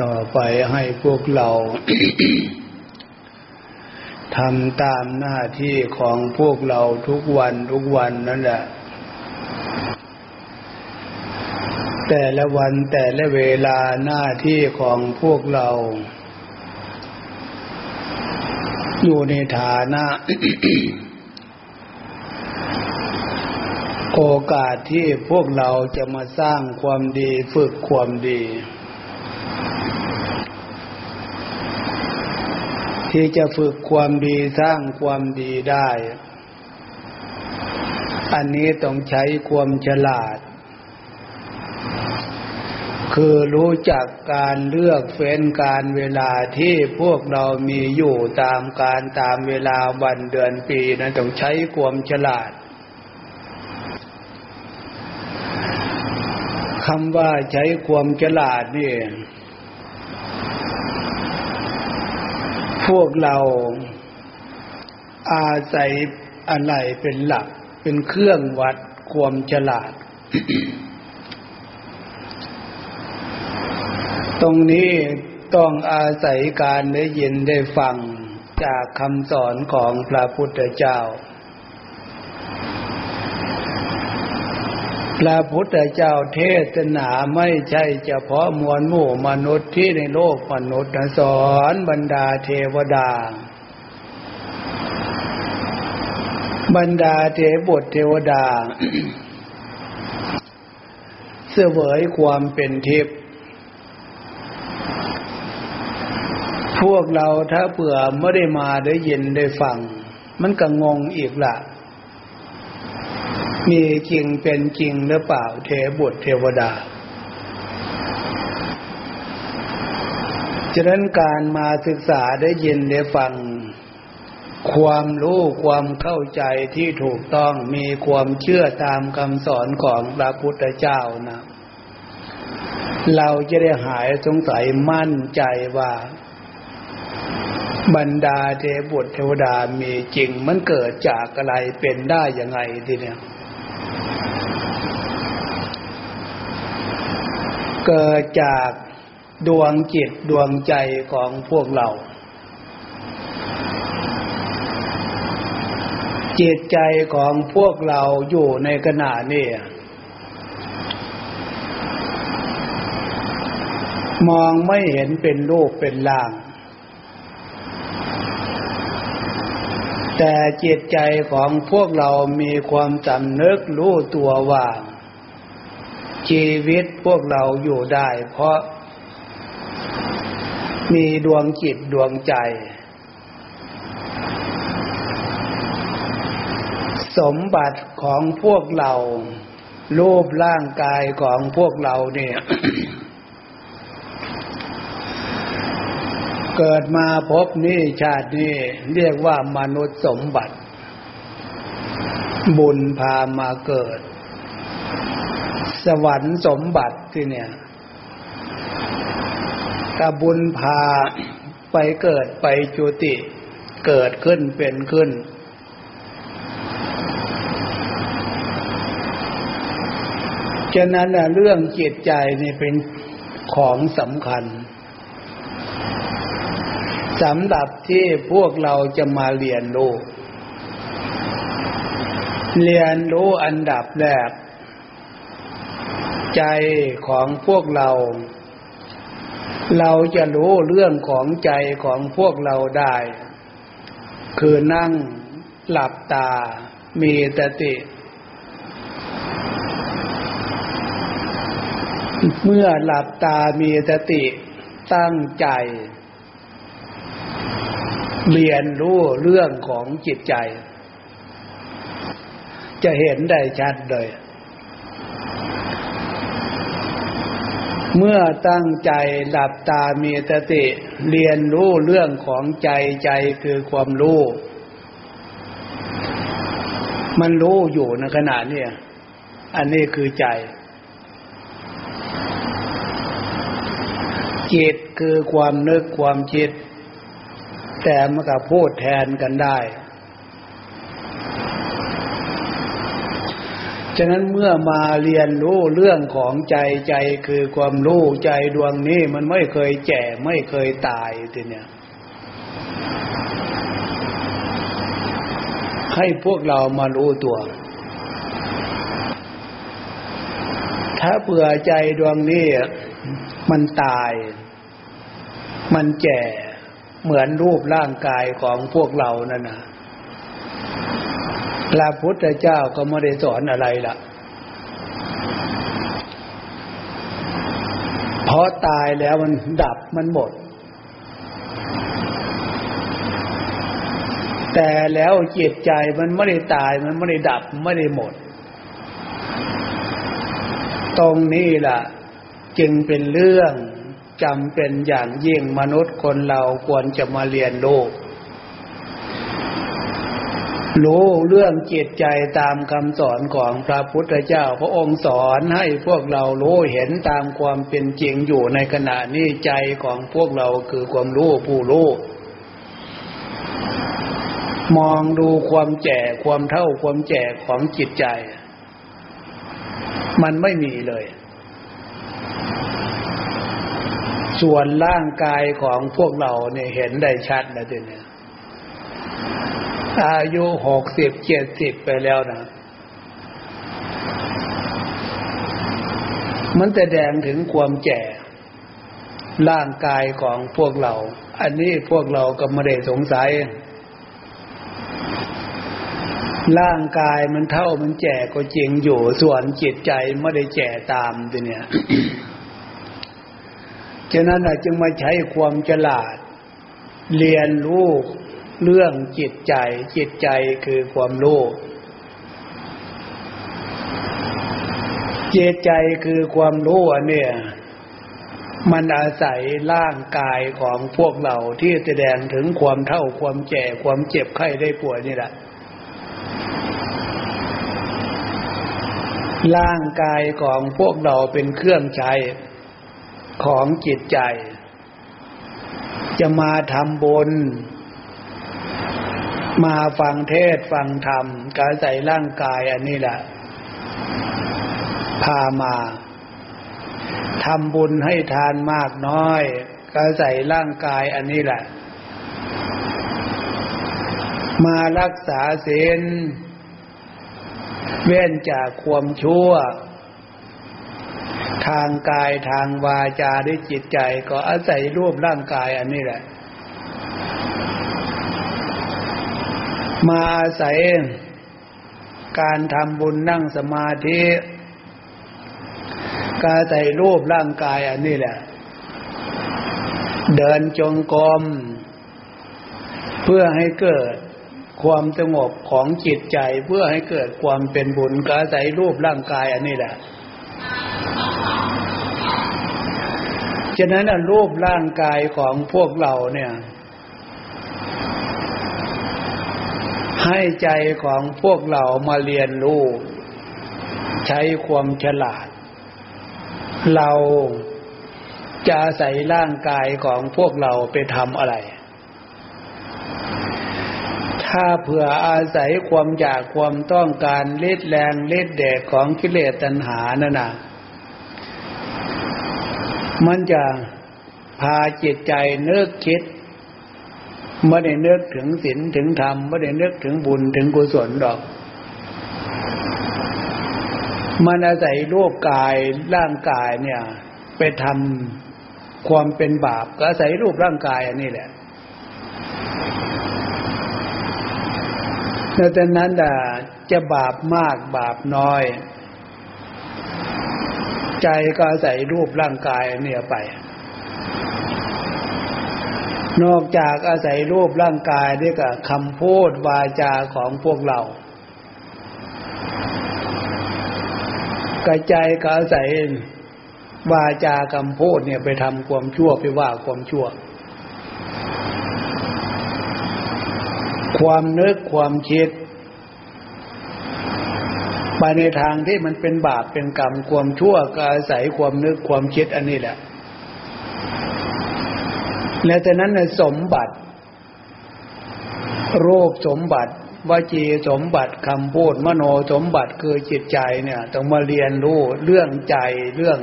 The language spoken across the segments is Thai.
ต่อไปให้พวกเราทำตามหน้าที่ของพวกเราทุกวันทุกวันนั่นแหละ แต่ละวันแต่ละเวลาหน้าที่ของพวกเรา อยู่ในฐานะ โอกาสที่พวกเราจะมาสร้างความดีฝึกความดี ที่จะฝึกความดีสร้างความดีได้ อันนี้ต้องใช้ความฉลาด คือรู้จักการเลือกเฟ้นการเวลาที่พวกเรามีอยู่ตามการตามเวลาวันเดือนปีนั้นต้องใช้ความฉลาด คำว่าใช้ความฉลาดนี่ พวกเราอาศัยอะไรเป็นหลัก เป็นเครื่องวัดความฉลาด ตรงนี้ต้องอาศัยการได้ยินได้ฟังจากคำสอนของพระพุทธเจ้า พระพุทธเจ้าเทศนาไม่ใช่เฉพาะมวลหมู่มนุษย์ที่ในโลกมนุษย์สอนบรรดาเทวดา บรรดาเทบทเทวดา เสวยความเป็นทิพย์พวกเราถ้าเผื่อไม่ได้มาได้ยินได้ฟัง มันก็งงอีกละ มีจริงเป็นจริงหรือเปล่าเทบุตรเทวดาฉะนั้นการมาศึกษาได้ยินได้ฟัง ความรู้ความเข้าใจที่ถูกต้องมีความเชื่อตามคำสอนของพระพุทธเจ้านะเราจะได้หายสงสัยมั่นใจว่า บรรดาเทบุตรเทวดามีจริงมันเกิดจากอะไรเป็นได้ยังไงทีเนี้ย เกิดจากดวงจิตดวงใจของพวกเรา จิตใจของพวกเราอยู่ในขณะนี้มองไม่เห็นเป็นรูปเป็นร่าง แต่จิตใจของพวกเรามีความจำเนึกรู้ตัวว่า ชีวิตพวกเราอยู่ได้ เพราะ มีดวงจิตดวงใจ สมบัติของพวกเรา รูปร่างกายของพวกเราเนี่ย เกิดมาพบนี่ชาตินี้เรียกว่ามนุษย์สมบัติ บุญพามาเกิด สวรรค์สมบัติที่เนี่ยกบุญพาไปเกิดไปจุติเกิดขึ้นเป็นขึ้น ฉะนั้นเรื่องจิตใจนี่เป็นของสำคัญสำหรับที่พวกเราจะมาเรียนรู้ เรียนรู้อันดับแรก ใจของพวกเรา เราจะรู้เรื่องของใจของพวกเราได้ คือนั่งหลับตามีตติ เมื่อหลับตามีสติตั้งใจ เรียนรู้เรื่องของจิตใจ จะเห็นได้ชัดเลย เมื่อตั้งใจหลับตามีสติ เรียนรู้เรื่องของใจใจคือความรู้ มันรู้อยู่ในขณะนี้อันนี้คือใจ จิตคือความนึกความคิด แต่มันก็พูดแทนกันได้ ฉะนั้นเมื่อมาเรียนรู้เรื่องของใจใจคือความรู้ใจดวงนี้มันไม่เคยแก่ไม่เคยตายทีเนี่ยให้พวกเรามารู้ตัว ถ้าเผื่อใจดวงนี้มันตาย มันแก่เหมือนรูปร่างกายของพวกเรานั่นนะ พระพุทธเจ้าก็ไม่ได้สอนอะไรล่ะเพราะตายแล้วมันดับมันหมด แต่แล้วจิตใจมันไม่ได้ตายมันไม่ได้ดับไม่ได้หมด ตรงนี้ล่ะ จึงเป็นเรื่องจำเป็นอย่างยิ่งมนุษย์คนเราควรจะมาเรียนรู้ รู้เรื่องจิตใจตามคำสอนของพระพุทธเจ้า พระองค์สอนให้พวกเรารู้เห็นตามความเป็นจริงอยู่ในขณะนี้ใจของพวกเราคือความรู้ผู้รู้มองดูความแก่ความเท่าความแก่ของจิตใจ มันไม่มีเลย ส่วนร่างกายของพวกเราเนี่ยเห็นได้ชัดแล้วเนี่ย อายุหกสิบเจ็ดสิบไปแล้วนะ มันแสดงถึงความแก่ร่างกายของพวกเรา อันนี้พวกเราก็ไม่ได้สงสัย ร่างกายมันเท่ามันแก่ก็จริงอยู่ ส่วนจิตใจไม่ได้แก่ตามทีเนี่ยฉะนั้นจึงมาใช้ความฉลาด เรียนรู้ เรื่องจิตใจ จิตใจคือความรู้ จิตใจคือความรู้เนี่ย มันอาศัยร่างกายของพวกเราที่แสดงถึงความเท่าความแก่ความเจ็บไข้ได้ป่วยนี่แหละร่างกายของพวกเราเป็นเครื่องใช้ของจิตใจ จะมาทำบุญ มาฟังเทศฟังธรรม กายใส่ร่างกายอันนี้แหละ พามาทำบุญให้ทานมากน้อย กายใส่ร่างกายอันนี้แหละ มารักษาศีลเว้นจากความชั่ว ทางกายทางวาจาด้วยจิตใจก็อาศัยรูปร่างกายอันนี้แหละ มาอาศัยการทำบุญนั่งสมาธิการใส่รูปร่างกายอันนี้แหละ เดินจงกรมเพื่อให้เกิดความสงบของจิตใจเพื่อให้เกิดความเป็นบุญการใส่รูปร่างกายอันนี้แหละฉะนั้นรูปร่างกายของพวกเราเนี่ย ให้ใจของพวกเรามาเรียนรู้ ใช้ความฉลาด เราจะใส่ร่างกายของพวกเราไปทำอะไร ถ้าเผื่ออาศัยความอยากความต้องการเล็ดแรงเล็ดแดดของกิเลสตัณหานั่นนะมันจะพาจิตใจเนึกคิด ไม่ได้นึกถึงศีลถึงธรรมไม่ได้นึกถึงบุญถึงกุศลดอก มันอาศัยรูปกายร่างกายเนี่ย ไปทำความเป็นบาปก็อาศัยรูปร่างกายอันนี้แหละดังนั้นจะบาปมากบาปน้อย ใจก็อาศัยรูปร่างกายเนี่ยไป นอกจากอาศัยรูปร่างกายด้วยกับคำพูดวาจาของพวกเรา กระจายก็อาศัยวาจาคำพูดเนี่ยไปทำความชั่วไปว่าความชั่ว ความนึกความคิดไปในทางที่มันเป็นบาปเป็นกรรมความชั่วก็อาศัยความนึกความคิดอันนี้แหละ และแต่นั้นสมบัติโรคสมบัติวจีสมบัติคำพูดมโนสมบัติคือจิตใจเนี่ย ต้องมาเรียนรู้เรื่องใจเรื่อง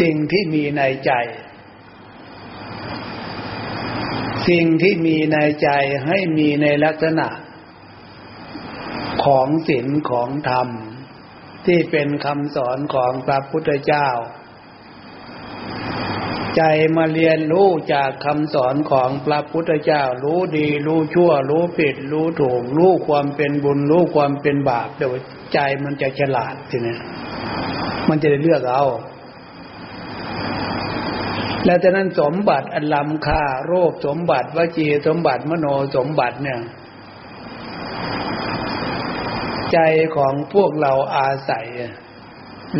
สิ่งที่มีในใจ สิ่งที่มีในใจให้มีในลักษณะ ของศีลของธรรม ที่เป็นคำสอนของพระพุทธเจ้า ใจมาเรียนรู้จากคำสอนของพระพุทธเจ้า รู้ดี รู้ชั่ว รู้ผิด รู้ถูก รู้ความเป็นบุญ รู้ความเป็นบาปเดี๋ยวใจมันจะฉลาดทีนี้มันจะได้เลือกเอาแล้วจากนั้นสมบัติอันล้ำค่าโรคสมบัติวจีสมบัติมโนสมบัติเนี่ย ใจของพวกเราอาศัย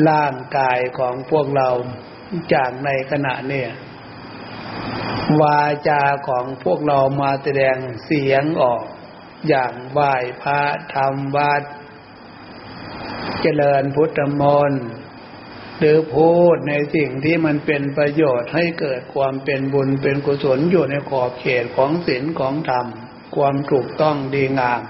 ร่างกายของพวกเรา จากในขณะเนี่ยวาจาของพวกเรามาแสดงเสียงออกอย่างไหว้พระธรรมวัด เจริญพุทธมนต์หรือพูดในสิ่งที่มันเป็นประโยชน์ให้เกิดความเป็นบุญเป็นกุศลอยู่ในขอบเขตของศีลของธรรม ความถูกต้องดีงาม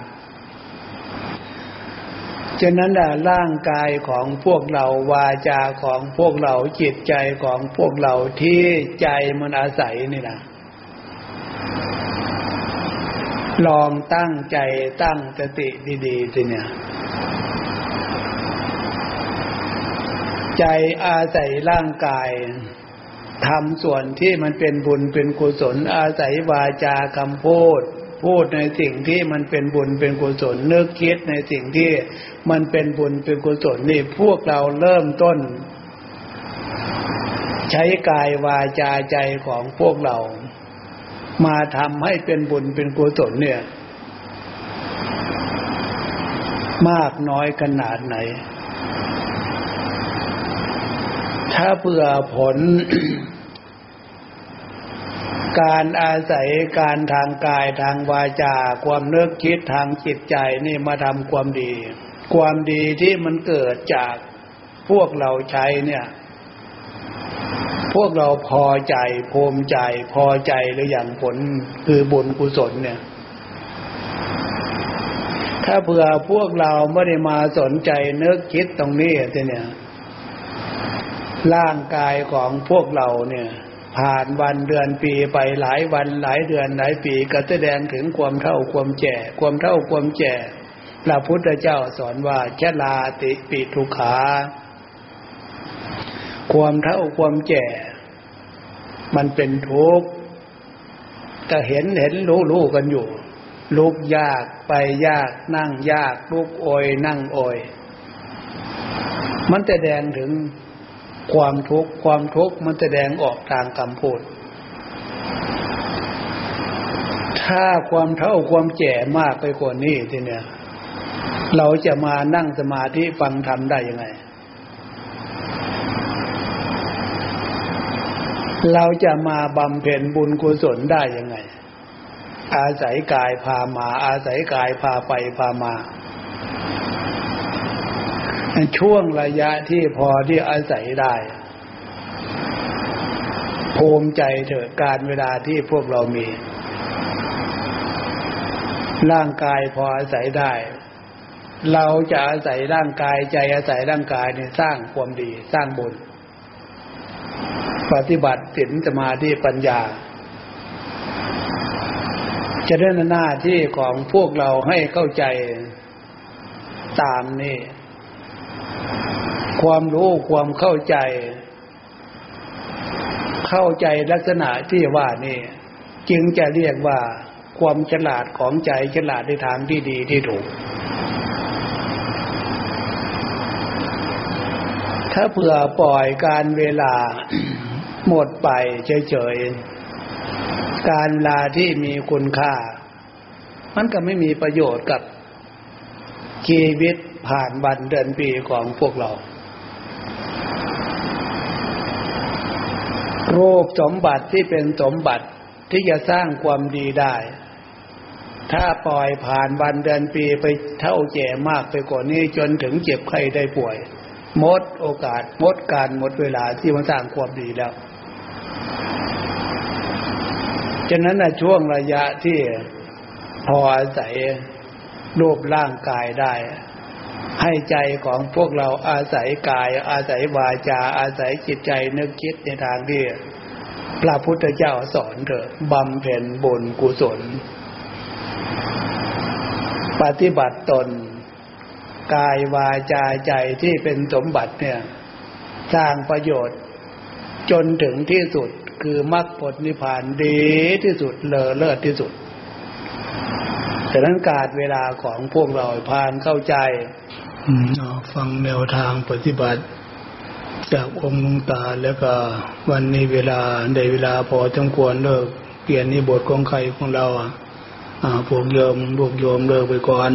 ฉะนั้นร่างกายของพวกเราวาจาของพวกเราจิตใจของพวกเราที่ใจมันอาศัยนี่นะลองตั้งใจตั้งสติดีๆสิเนี่ย ใจอาศัยร่างกายทำส่วนที่มันเป็นบุญเป็นกุศล อาศัยวาจาคำพูดพูดในสิ่งที่มันเป็นบุญเป็นกุศลนึกคิดในสิ่งที่ มันเป็นบุญเป็นกุศลนี่พวกเราเริ่มต้น ใช้กายวาจาใจของพวกเรา มาทำให้เป็นบุญเป็นกุศลเนี่ย มากน้อยขนาดไหน ถ้าเพื่อผล การอาศัยการทางกายทางวาจา ความเนึกคิดทางจิตใจนี่มาทำความดี ความดีที่มันเกิดจากพวกเราใช้เนี่ย พวกเราพอใจภูมิใจ พอใจหรืออย่างผลคือบุญกุศลเนี่ย ถ้าเผื่อพวกเราไม่ได้มาสนใจนึกคิดตรงนี้เนี่ย ร่างกายของพวกเราเนี่ย ผ่านวันเดือนปีไปหลายวันหลายเดือนหลายปีก็แสดงถึงความเท่าความแก่ความเท่าความแก่ พระพุทธเจ้าสอนว่าชลาติปิทุขา ความเท่าความแก่ มันเป็นทุกข์ก็เห็นเห็นรู้รู้กันอยู่ ลุกยากไปยากนั่งยากลุกโอยนั่งโอย มันแสดงถึงความทุกข์ความทุกข์มันแสดงออกทางคำพูด ถ้าความเท่าความแก่มากไปกว่านี้ทีเนี้ย เราจะมานั่งสมาธิฟังธรรมได้ยังไง เราจะมาบำเพ็ญบุญกุศลได้ยังไง อาศัยกายพามา อาศัยกายพาไปพามาช่วงระยะที่พอที่อาศัยได้ภูมิใจเถอะการเวลาที่พวกเรามี ร่างกายพออาศัยได้ เราจะอาศัยร่างกายใจอาศัยร่างกายเนี่ยสร้างความดีสร้างบุญปฏิบัติศีลสมาธิปัญญา จะได้หน้าที่ของพวกเราให้เข้าใจตามนี่ ความรู้ความเข้าใจ เข้าใจลักษณะที่ว่านี่ จึงจะเรียกว่าความฉลาดของใจฉลาดในทางที่ดีที่ถูก ถ้าเผื่อปล่อยการเวลาหมดไปเฉยๆ การลาที่มีคุณค่า มันก็ไม่มีประโยชน์กับชีวิตผ่านวันเดือนปีของพวกเรา โรูปสมบัติที่เป็นสมบัติที่จะสร้างความดีได้ ถ้าปล่อยผ่านวันเดือนปีไปเท่าแก่มากไปกว่านี้จนถึงเจ็บไข้ได้ป่วย หมดโอกาสหมดการหมดเวลาที่มันสร้างความดีแล้ว ฉะนั้นในช่วงระยะที่พออาศัยรูปร่างกายได้ ให้ใจของพวกเราอาศัยกาย อาศัยวาจา อาศัยจิตใจนึกคิดในทางที่พระพุทธเจ้าสอนเถอะบำเพ็ญบุญกุศล ปฏิบัติตน กายวาจาใจที่เป็นสมบัติเนี่ย สร้างประโยชน์ จนถึงที่สุดคือมรรคผลนิพพานดีที่สุดเลอเลิศที่สุดฉะนั้นการเวลาของพวกเราพานเข้าใจฟังแนวทางปฏิบัติ จากองค์ลุงตาแล้วก็วันนี้เวลาในเวลาพอจงควรเลิกเปลี่ยนนิบทของใครของเราอ่าพวกโยมพวกโยมเลิกไปก่อน